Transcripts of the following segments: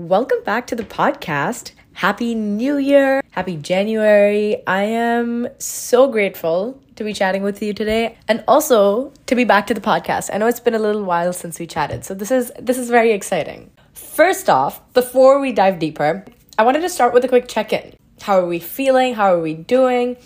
Welcome back to the podcast. Happy New Year. Happy January. I am so grateful to be chatting with you today and also to be back to the podcast. I know it's been a little while since we chatted, so this is this is very exciting. First off, before we dive deeper, I wanted to start with a quick check-in. How are we feeling? How are we doing?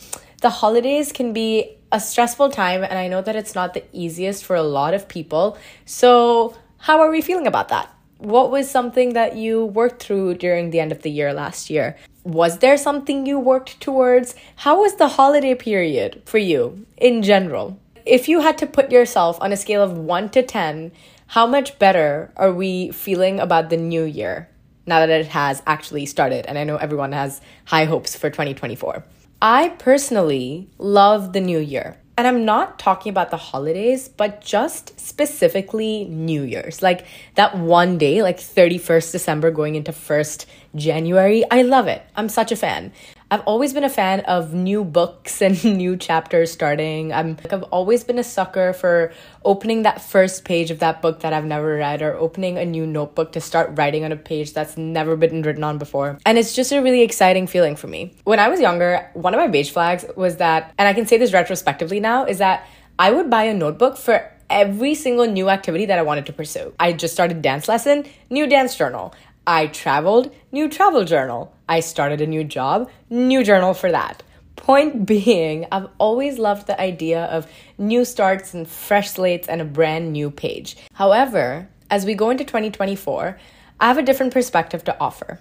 The holidays can be a stressful time and I know that it's not the easiest for a lot of people. So, how are we feeling about that? What was something that you worked through during the end of the year last year? Was there something you worked towards? How was the holiday period for you in general? If you had to put yourself on a scale of 1 to 10, how much better are we feeling about the new year now that it has actually started? And I know everyone has high hopes for 2024. I personally love the new year. And I'm not talking about the holidays, but just specifically New Year's. Like that one day, like 31st December going into 1st January. I love it. I'm such a fan. I've always been a fan of new books and new chapters starting. I'm like, I've always been a sucker for opening that first page of that book that I've never read or opening a new notebook to start writing on a page that's never been written on before. And it's just a really exciting feeling for me. When I was younger, one of my beige flags was that, and I can say this retrospectively now, is that I would buy a notebook for every single new activity that I wanted to pursue. I just started dance lesson, new dance journal. I traveled, new travel journal. I started a new job, new journal for that. Point being, I've always loved the idea of new starts and fresh slates and a brand new page. However, as we go into 2024, I have a different perspective to offer.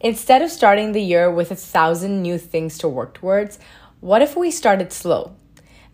Instead of starting the year with a thousand new things to work towards, what if we started slow?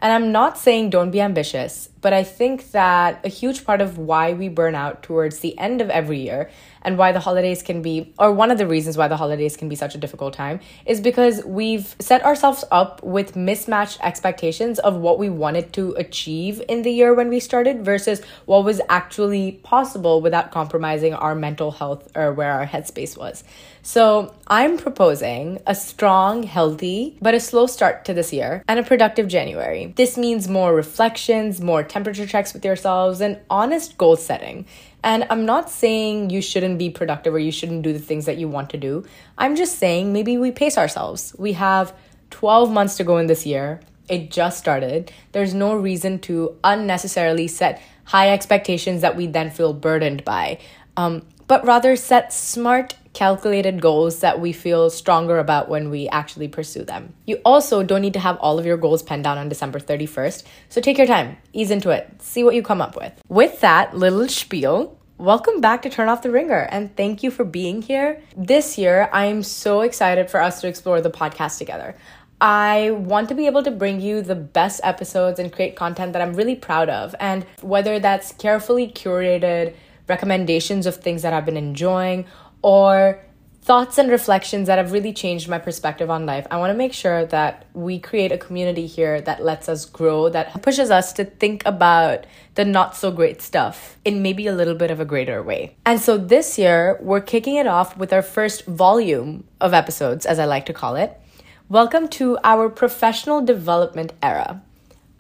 And I'm not saying don't be ambitious, but I think that a huge part of why we burn out towards the end of every year and why the holidays can be, or one of the reasons why the holidays can be such a difficult time, is because we've set ourselves up with mismatched expectations of what we wanted to achieve in the year when we started versus what was actually possible without compromising our mental health or where our headspace was. So, I'm proposing a strong, healthy, but a slow start to this year and a productive January. This means more reflections, more temperature checks with yourselves, and honest goal setting. And I'm not saying you shouldn't be productive or you shouldn't do the things that you want to do. I'm just saying maybe we pace ourselves. We have 12 months to go in this year. It just started. There's no reason to unnecessarily set high expectations that we then feel burdened by, um, but rather set smart calculated goals that we feel stronger about when we actually pursue them. You also don't need to have all of your goals penned down on December 31st, so take your time, ease into it, see what you come up with. With that little spiel, welcome back to Turn Off the Ringer and thank you for being here. This year, I'm so excited for us to explore the podcast together. I want to be able to bring you the best episodes and create content that I'm really proud of. And whether that's carefully curated recommendations of things that I've been enjoying or thoughts and reflections that have really changed my perspective on life. I want to make sure that we create a community here that lets us grow, that pushes us to think about the not so great stuff in maybe a little bit of a greater way. And so this year, we're kicking it off with our first volume of episodes, as I like to call it. Welcome to our professional development era.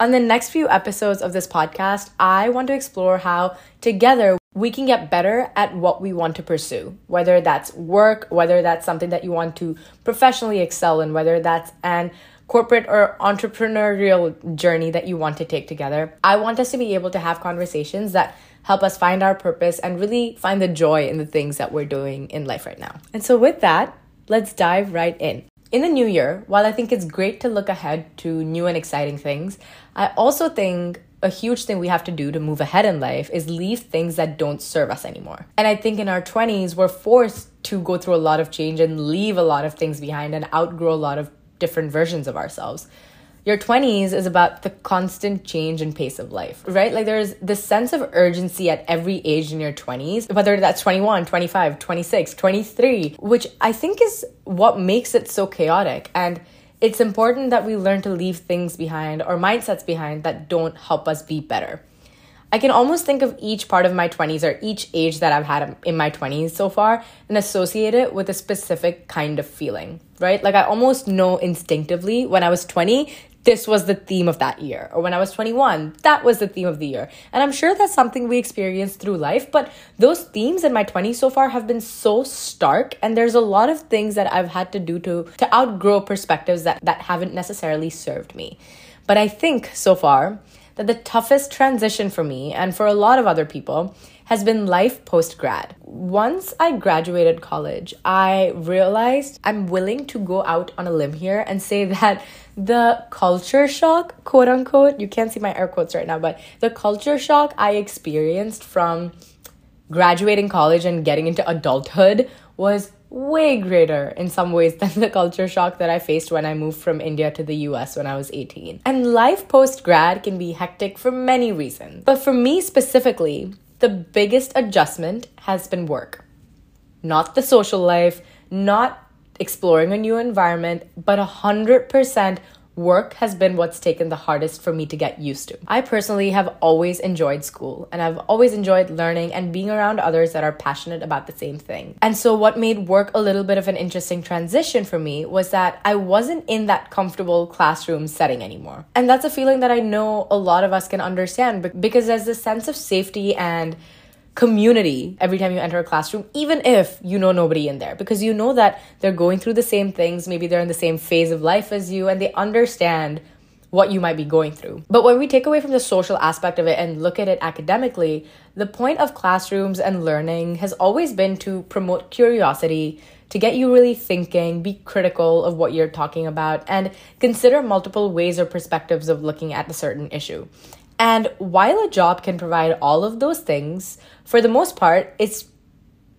On the next few episodes of this podcast, I want to explore how together we can get better at what we want to pursue, whether that's work, whether that's something that you want to professionally excel in, whether that's an corporate or entrepreneurial journey that you want to take together. I want us to be able to have conversations that help us find our purpose and really find the joy in the things that we're doing in life right now. And so, with that, let's dive right in. In the new year, while I think it's great to look ahead to new and exciting things, I also think a huge thing we have to do to move ahead in life is leave things that don't serve us anymore. And I think in our 20s, we're forced to go through a lot of change and leave a lot of things behind and outgrow a lot of different versions of ourselves. Your 20s is about the constant change and pace of life, right? Like there's this sense of urgency at every age in your 20s, whether that's 21, 25, 26, 23, which I think is what makes it so chaotic. And it's important that we learn to leave things behind or mindsets behind that don't help us be better. I can almost think of each part of my 20s or each age that I've had in my 20s so far and associate it with a specific kind of feeling, right? Like I almost know instinctively when I was 20, this was the theme of that year. Or when I was 21, that was the theme of the year. And I'm sure that's something we experience through life, but those themes in my 20s so far have been so stark and there's a lot of things that I've had to do to to outgrow perspectives that that haven't necessarily served me. But I think so far that the toughest transition for me and for a lot of other people has been life post grad. Once I graduated college, I realized I'm willing to go out on a limb here and say that the culture shock, quote unquote, you can't see my air quotes right now, but the culture shock I experienced from graduating college and getting into adulthood was way greater in some ways than the culture shock that I faced when I moved from India to the US when I was 18. And life post grad can be hectic for many reasons. But for me specifically, the biggest adjustment has been work. Not the social life, not exploring a new environment, but 100% work has been what's taken the hardest for me to get used to. I personally have always enjoyed school and I've always enjoyed learning and being around others that are passionate about the same thing. And so, what made work a little bit of an interesting transition for me was that I wasn't in that comfortable classroom setting anymore. And that's a feeling that I know a lot of us can understand because there's this sense of safety and community every time you enter a classroom, even if you know nobody in there, because you know that they're going through the same things. Maybe they're in the same phase of life as you, and they understand what you might be going through. But when we take away from the social aspect of it and look at it academically, the point of classrooms and learning has always been to promote curiosity, to get you really thinking, be critical of what you're talking about, and consider multiple ways or perspectives of looking at a certain issue. And while a job can provide all of those things, for the most part, it's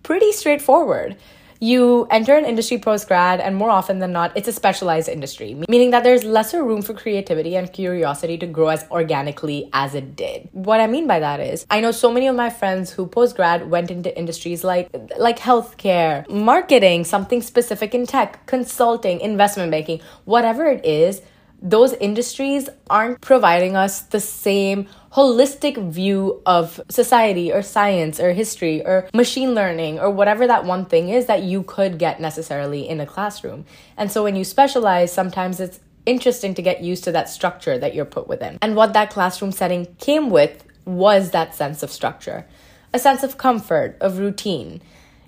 pretty straightforward. You enter an industry post grad, and more often than not, it's a specialized industry, meaning that there's lesser room for creativity and curiosity to grow as organically as it did. What I mean by that is, I know so many of my friends who post grad went into industries like like healthcare, marketing, something specific in tech, consulting, investment banking, whatever it is those industries aren't providing us the same holistic view of society or science or history or machine learning or whatever that one thing is that you could get necessarily in a classroom. And so when you specialize, sometimes it's interesting to get used to that structure that you're put within. And what that classroom setting came with was that sense of structure, a sense of comfort, of routine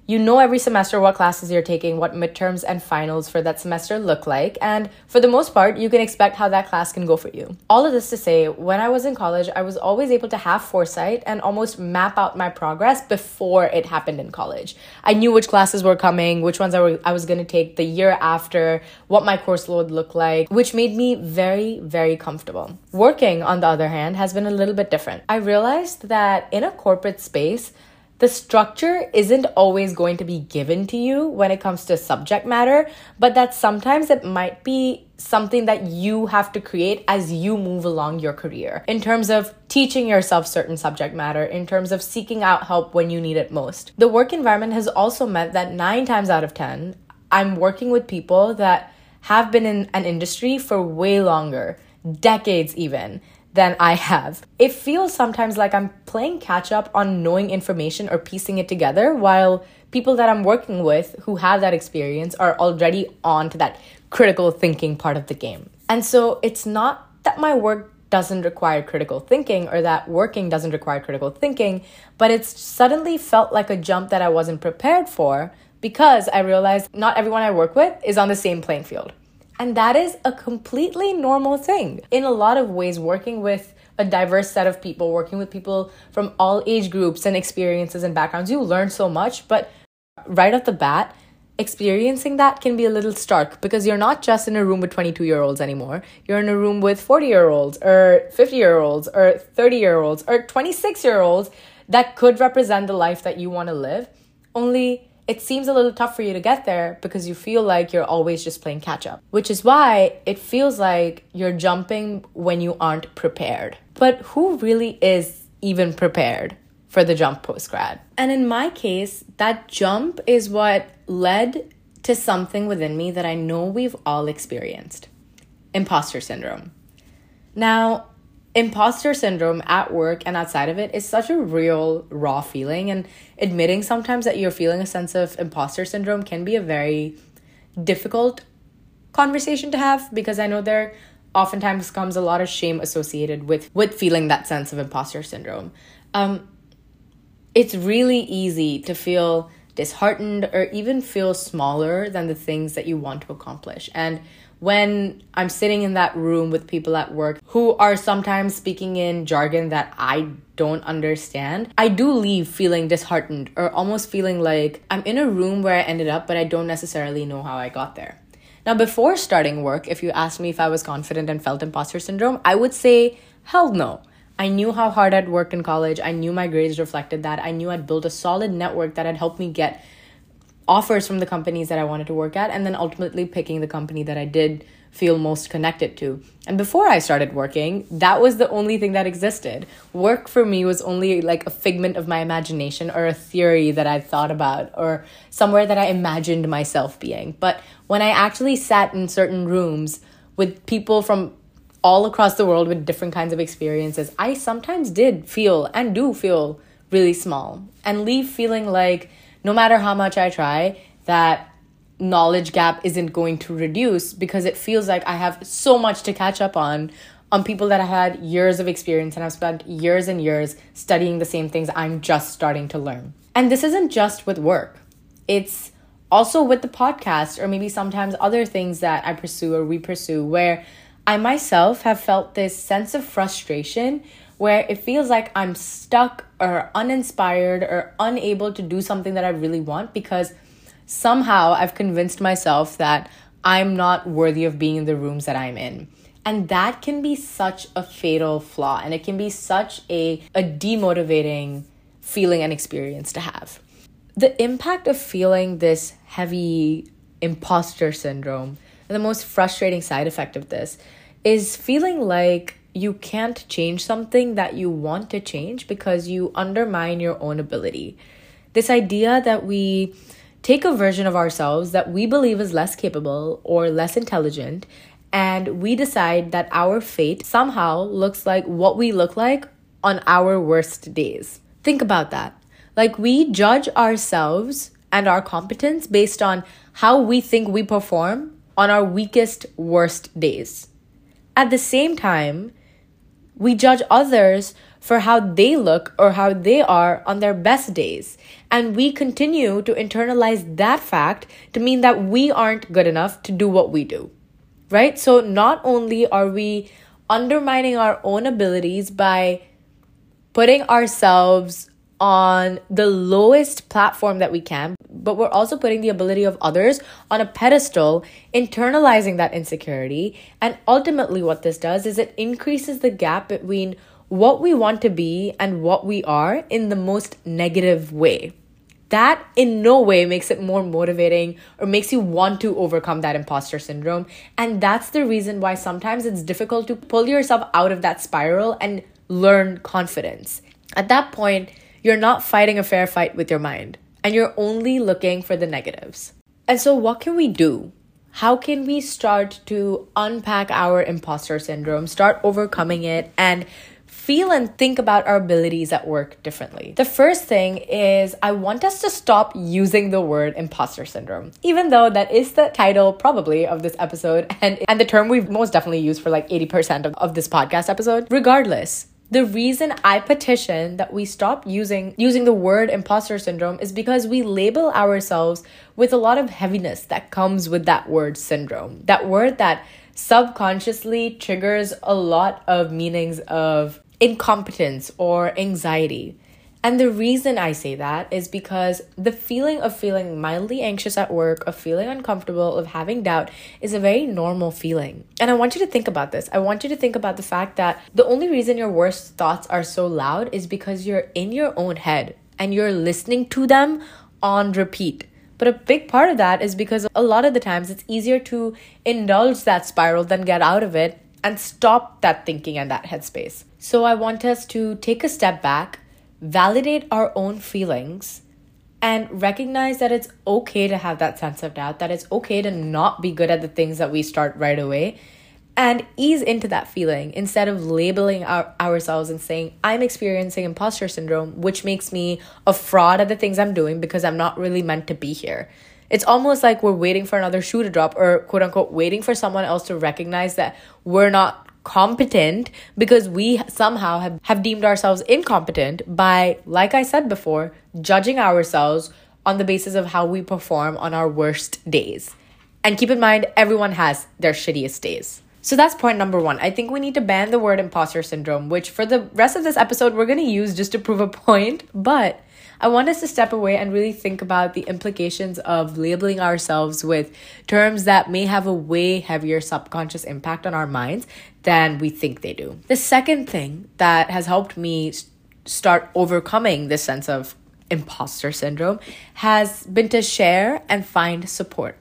you know every semester what classes you're taking, what midterms and finals for that semester look like, and for the most part, you can expect how that class can go for you. All of this to say, when I was in college, I was always able to have foresight and almost map out my progress before it happened in college. I knew which classes were coming, which ones I, were, I was going to take the year after, what my course load looked like, which made me very, very comfortable. Working, on the other hand, has been a little bit different. I realized that in a corporate space, the structure isn't always going to be given to you when it comes to subject matter, but that sometimes it might be something that you have to create as you move along your career in terms of teaching yourself certain subject matter, in terms of seeking out help when you need it most. The work environment has also meant that nine times out of 10, I'm working with people that have been in an industry for way longer, decades even than I have. It feels sometimes like I'm playing catch up on knowing information or piecing it together while people that I'm working with who have that experience are already on to that critical thinking part of the game. And so it's not that my work doesn't require critical thinking or that working doesn't require critical thinking, but it's suddenly felt like a jump that I wasn't prepared for because I realized not everyone I work with is on the same playing field. And that is a completely normal thing. In a lot of ways, working with a diverse set of people, working with people from all age groups and experiences and backgrounds, you learn so much. But right off the bat, experiencing that can be a little stark because you're not just in a room with 22 year olds anymore. You're in a room with 40 year olds or 50 year olds or 30 year olds or 26 year olds that could represent the life that you want to live. Only it seems a little tough for you to get there because you feel like you're always just playing catch up, which is why it feels like you're jumping when you aren't prepared. But who really is even prepared for the jump post grad? And in my case, that jump is what led to something within me that I know we've all experienced imposter syndrome. Now, imposter syndrome at work and outside of it is such a real raw feeling and admitting sometimes that you're feeling a sense of imposter syndrome can be a very difficult conversation to have because I know there oftentimes comes a lot of shame associated with with feeling that sense of imposter syndrome. Um, it's really easy to feel disheartened or even feel smaller than the things that you want to accomplish. And when I'm sitting in that room with people at work who are sometimes speaking in jargon that I don't understand, I do leave feeling disheartened or almost feeling like I'm in a room where I ended up, but I don't necessarily know how I got there. Now, before starting work, if you asked me if I was confident and felt imposter syndrome, I would say, hell no. I knew how hard I'd worked in college. I knew my grades reflected that. I knew I'd built a solid network that had helped me get offers from the companies that I wanted to work at, and then ultimately picking the company that I did feel most connected to. And before I started working, that was the only thing that existed. Work for me was only like a figment of my imagination or a theory that I thought about or somewhere that I imagined myself being. But when I actually sat in certain rooms with people from all across the world with different kinds of experiences, I sometimes did feel and do feel really small and leave feeling like no matter how much I try, that knowledge gap isn't going to reduce because it feels like I have so much to catch up on on people that have had years of experience and I've spent years and years studying the same things I'm just starting to learn. And this isn't just with work. It's also with the podcast or maybe sometimes other things that I pursue or we pursue where I myself have felt this sense of frustration where it feels like I'm stuck or uninspired or unable to do something that I really want because somehow I've convinced myself that I'm not worthy of being in the rooms that I'm in. And that can be such a fatal flaw and it can be such a, a demotivating feeling and experience to have. The impact of feeling this heavy imposter syndrome and the most frustrating side effect of this is feeling like you can't change something that you want to change because you undermine your own ability. This idea that we take a version of ourselves that we believe is less capable or less intelligent, and we decide that our fate somehow looks like what we look like on our worst days. Think about that. Like, we judge ourselves and our competence based on how we think we perform on our weakest, worst days. At the same time, we judge others for how they look or how they are on their best days. And we continue to internalize that fact to mean that we aren't good enough to do what we do. Right? So not only are we undermining our own abilities by putting ourselves on the lowest platform that we can, but we're also putting the ability of others on a pedestal, internalizing that insecurity. And ultimately, what this does is it increases the gap between what we want to be and what we are in the most negative way. That in no way makes it more motivating or makes you want to overcome that imposter syndrome. And that's the reason why sometimes it's difficult to pull yourself out of that spiral and learn confidence. At that point, you're not fighting a fair fight with your mind and you're only looking for the negatives. And so, what can we do? How can we start to unpack our imposter syndrome, start overcoming it, and feel and think about our abilities at work differently. The first thing is I want us to stop using the word imposter syndrome. Even though that is the title probably of this episode and and the term we've most definitely used for like 80% of, of this podcast episode, regardless, the reason I petition that we stop using using the word imposter syndrome is because we label ourselves with a lot of heaviness that comes with that word syndrome. That word that subconsciously triggers a lot of meanings of incompetence or anxiety. And the reason I say that is because the feeling of feeling mildly anxious at work, of feeling uncomfortable, of having doubt is a very normal feeling. And I want you to think about this. I want you to think about the fact that the only reason your worst thoughts are so loud is because you're in your own head and you're listening to them on repeat. But a big part of that is because a lot of the times it's easier to indulge that spiral than get out of it and stop that thinking and that headspace. So I want us to take a step back validate our own feelings and recognize that it's okay to have that sense of doubt, that it's okay to not be good at the things that we start right away, and ease into that feeling instead of labeling our, ourselves and saying, I'm experiencing imposter syndrome, which makes me a fraud at the things I'm doing because I'm not really meant to be here. It's almost like we're waiting for another shoe to drop or quote unquote waiting for someone else to recognize that we're not competent because we somehow have, have deemed ourselves incompetent by, like I said before, judging ourselves on the basis of how we perform on our worst days. And keep in mind, everyone has their shittiest days. So that's point number one. I think we need to ban the word imposter syndrome, which for the rest of this episode, we're going to use just to prove a point. But I want us to step away and really think about the implications of labeling ourselves with terms that may have a way heavier subconscious impact on our minds than we think they do. The second thing that has helped me start overcoming this sense of imposter syndrome has been to share and find support.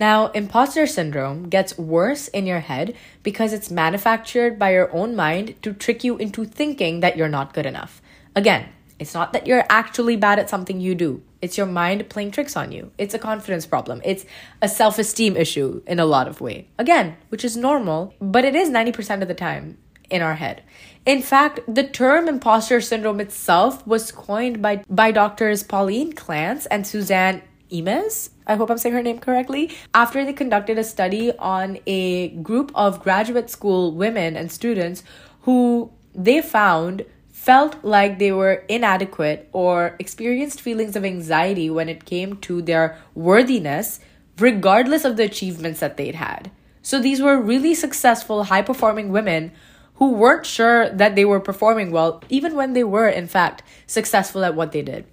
Now, imposter syndrome gets worse in your head because it's manufactured by your own mind to trick you into thinking that you're not good enough. Again, it's not that you're actually bad at something you do. It's your mind playing tricks on you. It's a confidence problem. It's a self-esteem issue in a lot of way. Again, which is normal, but it is 90% of the time in our head. In fact, the term imposter syndrome itself was coined by, by doctors Pauline Clance and Suzanne Imes. I hope I'm saying her name correctly. After they conducted a study on a group of graduate school women and students who they found felt like they were inadequate or experienced feelings of anxiety when it came to their worthiness, regardless of the achievements that they'd had. So these were really successful, high performing women who weren't sure that they were performing well, even when they were, in fact, successful at what they did.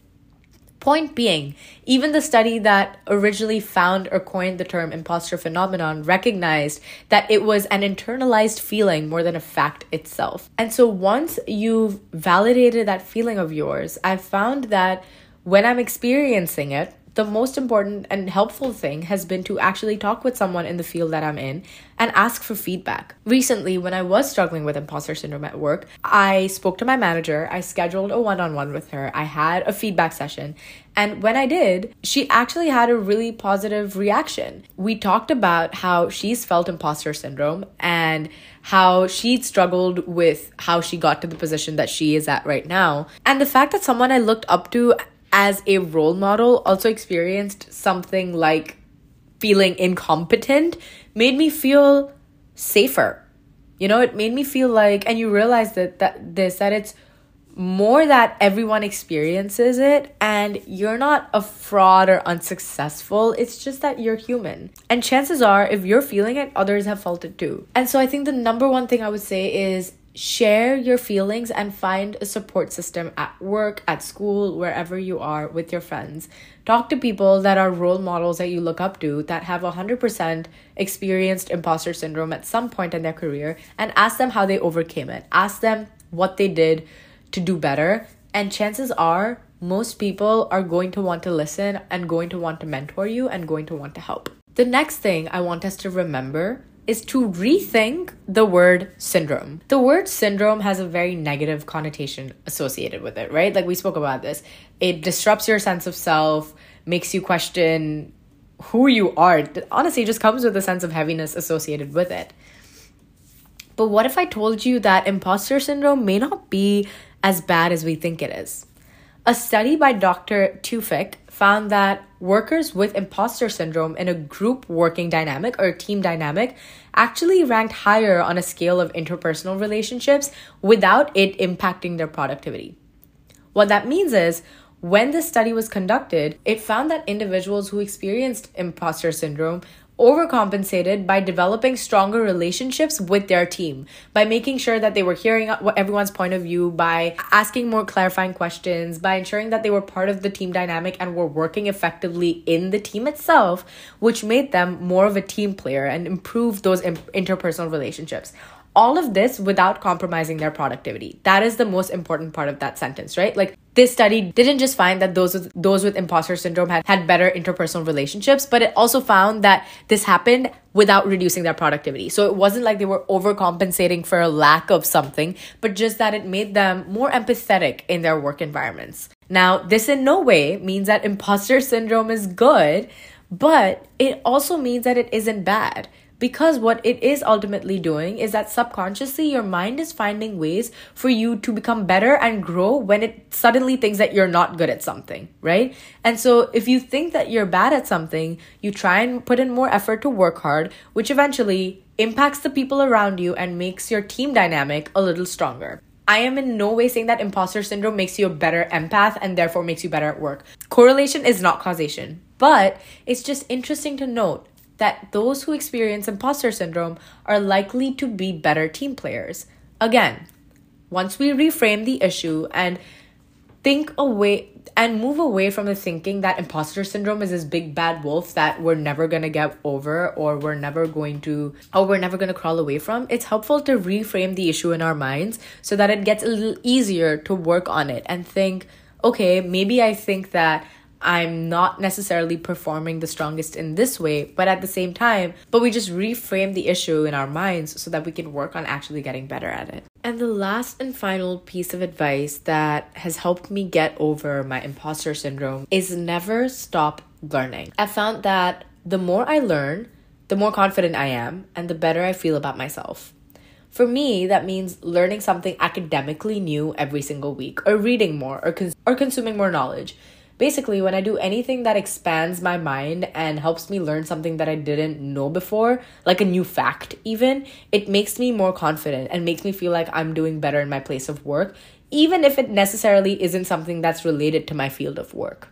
Point being, even the study that originally found or coined the term imposter phenomenon recognized that it was an internalized feeling more than a fact itself. And so once you've validated that feeling of yours, I've found that when I'm experiencing it, the most important and helpful thing has been to actually talk with someone in the field that I'm in and ask for feedback. Recently, when I was struggling with imposter syndrome at work, I spoke to my manager, I scheduled a one on one with her, I had a feedback session, and when I did, she actually had a really positive reaction. We talked about how she's felt imposter syndrome and how she'd struggled with how she got to the position that she is at right now. And the fact that someone I looked up to as a role model also experienced something like feeling incompetent made me feel safer. You know, it made me feel like and you realize that that this that it's more that everyone experiences it and you're not a fraud or unsuccessful. It's just that you're human. And chances are, if you're feeling it, others have felt it too. And so I think the number one thing I would say is share your feelings and find a support system at work, at school, wherever you are with your friends. Talk to people that are role models that you look up to that have 100% experienced imposter syndrome at some point in their career and ask them how they overcame it. Ask them what they did to do better. And chances are, most people are going to want to listen and going to want to mentor you and going to want to help. The next thing I want us to remember is to rethink the word syndrome. The word syndrome has a very negative connotation associated with it, right? Like we spoke about this. It disrupts your sense of self, makes you question who you are. Honestly, just comes with a sense of heaviness associated with it. But what if I told you that imposter syndrome may not be as bad as we think it is? A study by Dr. Tewfik found that workers with imposter syndrome in a group working dynamic or team dynamic actually ranked higher on a scale of interpersonal relationships without it impacting their productivity. What that means is, when the study was conducted, it found that individuals who experienced imposter syndrome overcompensated by developing stronger relationships with their team, by making sure that they were hearing everyone's point of view, by asking more clarifying questions, by ensuring that they were part of the team dynamic and were working effectively in the team itself, which made them more of a team player and improved those interpersonal relationships all of this without compromising their productivity. That is the most important part of that sentence, right? Like this study didn't just find that those with those with imposter syndrome had, had better interpersonal relationships, but it also found that this happened without reducing their productivity. So it wasn't like they were overcompensating for a lack of something, but just that it made them more empathetic in their work environments. Now, this in no way means that imposter syndrome is good, but it also means that it isn't bad Because what it is ultimately doing is that subconsciously your mind is finding ways for you to become better and grow when it suddenly thinks that you're not good at something, right? And so if you think that you're bad at something, you try and put in more effort to work hard, which eventually impacts the people around you and makes your team dynamic a little stronger. I am in no way saying that imposter syndrome makes you a better empath and therefore makes you better at work. Correlation is not causation. But it's just interesting to note that those who experience imposter syndrome are likely to be better team players. Again, once we reframe the issue and think away and move away from the thinking that imposter syndrome is this big bad wolf that we're never going to get over or we're never going to or we're never going to crawl away from it's helpful to reframe the issue in our minds so that it gets a little easier to work on it and think okay maybe i think that I'm not necessarily performing the strongest in this way, but at the same time, but we just reframe the issue in our minds so that we can work on actually getting better at it. And the last and final piece of advice that has helped me get over my imposter syndrome is never stop learning. I found that the more I learn, the more confident I am, and the better I feel about myself. For me, that means learning something academically new every single week, or reading more, or, cons- or consuming more knowledge basically when i do anything that expands my mind and helps me learn something that i didn't know before like a new fact even it makes me more confident and makes me feel like i'm doing better in my place of work even if it necessarily isn't something that's related to my field of work.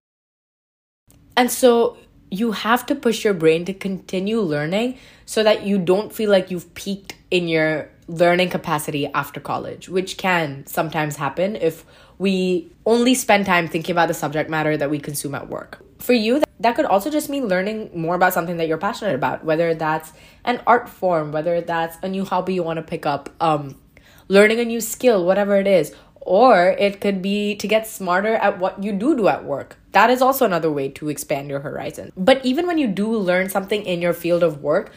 And so you have to push your brain to continue learning so that you don't feel like you've peaked in your learning capacity after college, which can sometimes happen if we only spend time thinking about the subject matter that we consume at work. For you, that could also just mean learning more about something that you're passionate about, whether that's an art form, whether that's a new hobby you want to pick up, um, learning a new skill, whatever it is. Or it could be to get smarter at what you do do at work. That is also another way to expand your horizon. But even when you do learn something in your field of work,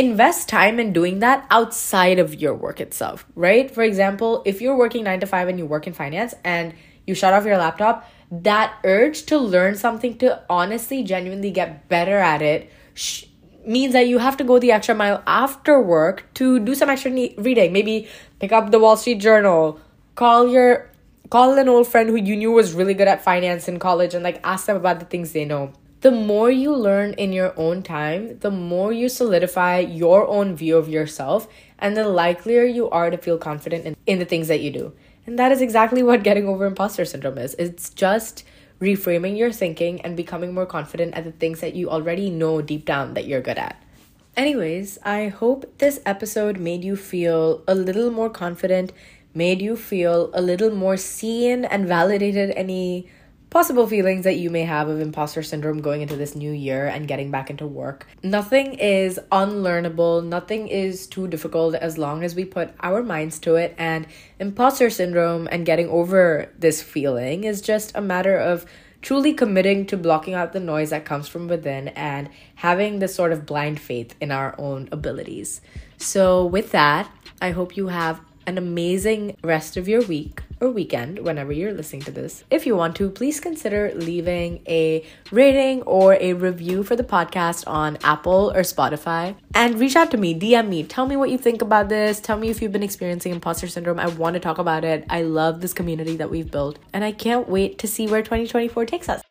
invest time in doing that outside of your work itself, right? For example, if you're working nine to five and you work in finance and you shut off your laptop, that urge to learn something to honestly, genuinely get better at it sh- means that you have to go the extra mile after work to do some extra ne- reading. Maybe pick up the Wall Street Journal, call your call an old friend who you knew was really good at finance in college and like ask them about the things they know the more you learn in your own time, the more you solidify your own view of yourself, and the likelier you are to feel confident in, in the things that you do. And that is exactly what getting over imposter syndrome is. It's just reframing your thinking and becoming more confident at the things that you already know deep down that you're good at. Anyways, I hope this episode made you feel a little more confident, made you feel a little more seen and validated any possible feelings that you may have of imposter syndrome going into this new year and getting back into work. Nothing is unlearnable, nothing is too difficult as long as we put our minds to it. And imposter syndrome and getting over this feeling is just a matter of truly committing to blocking out the noise that comes from within and having this sort of blind faith in our own abilities. So, with that, I hope you have an amazing rest of your week or weekend whenever you're listening to this. If you want to, please consider leaving a rating or a review for the podcast on Apple or Spotify and reach out to me, DM me, tell me what you think about this. Tell me if you've been experiencing imposter syndrome. I want to talk about it. I love this community that we've built and I can't wait to see where 2024 takes us.